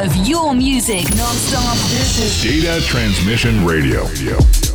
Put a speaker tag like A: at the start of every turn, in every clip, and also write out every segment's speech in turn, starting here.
A: of your music non-stop. This is
B: Data Transmission Radio. Radio.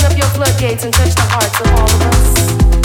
C: Open up your floodgates and touch the hearts of all of us.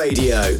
D: Radio.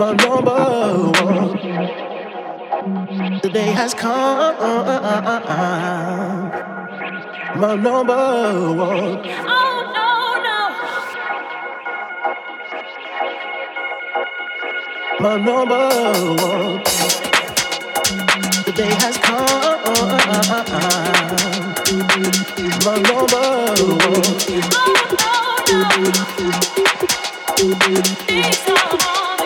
E: my number. The day has come. My number one.
F: Oh.
E: my number one. The day has come. My number one.
F: Oh, no, no. It's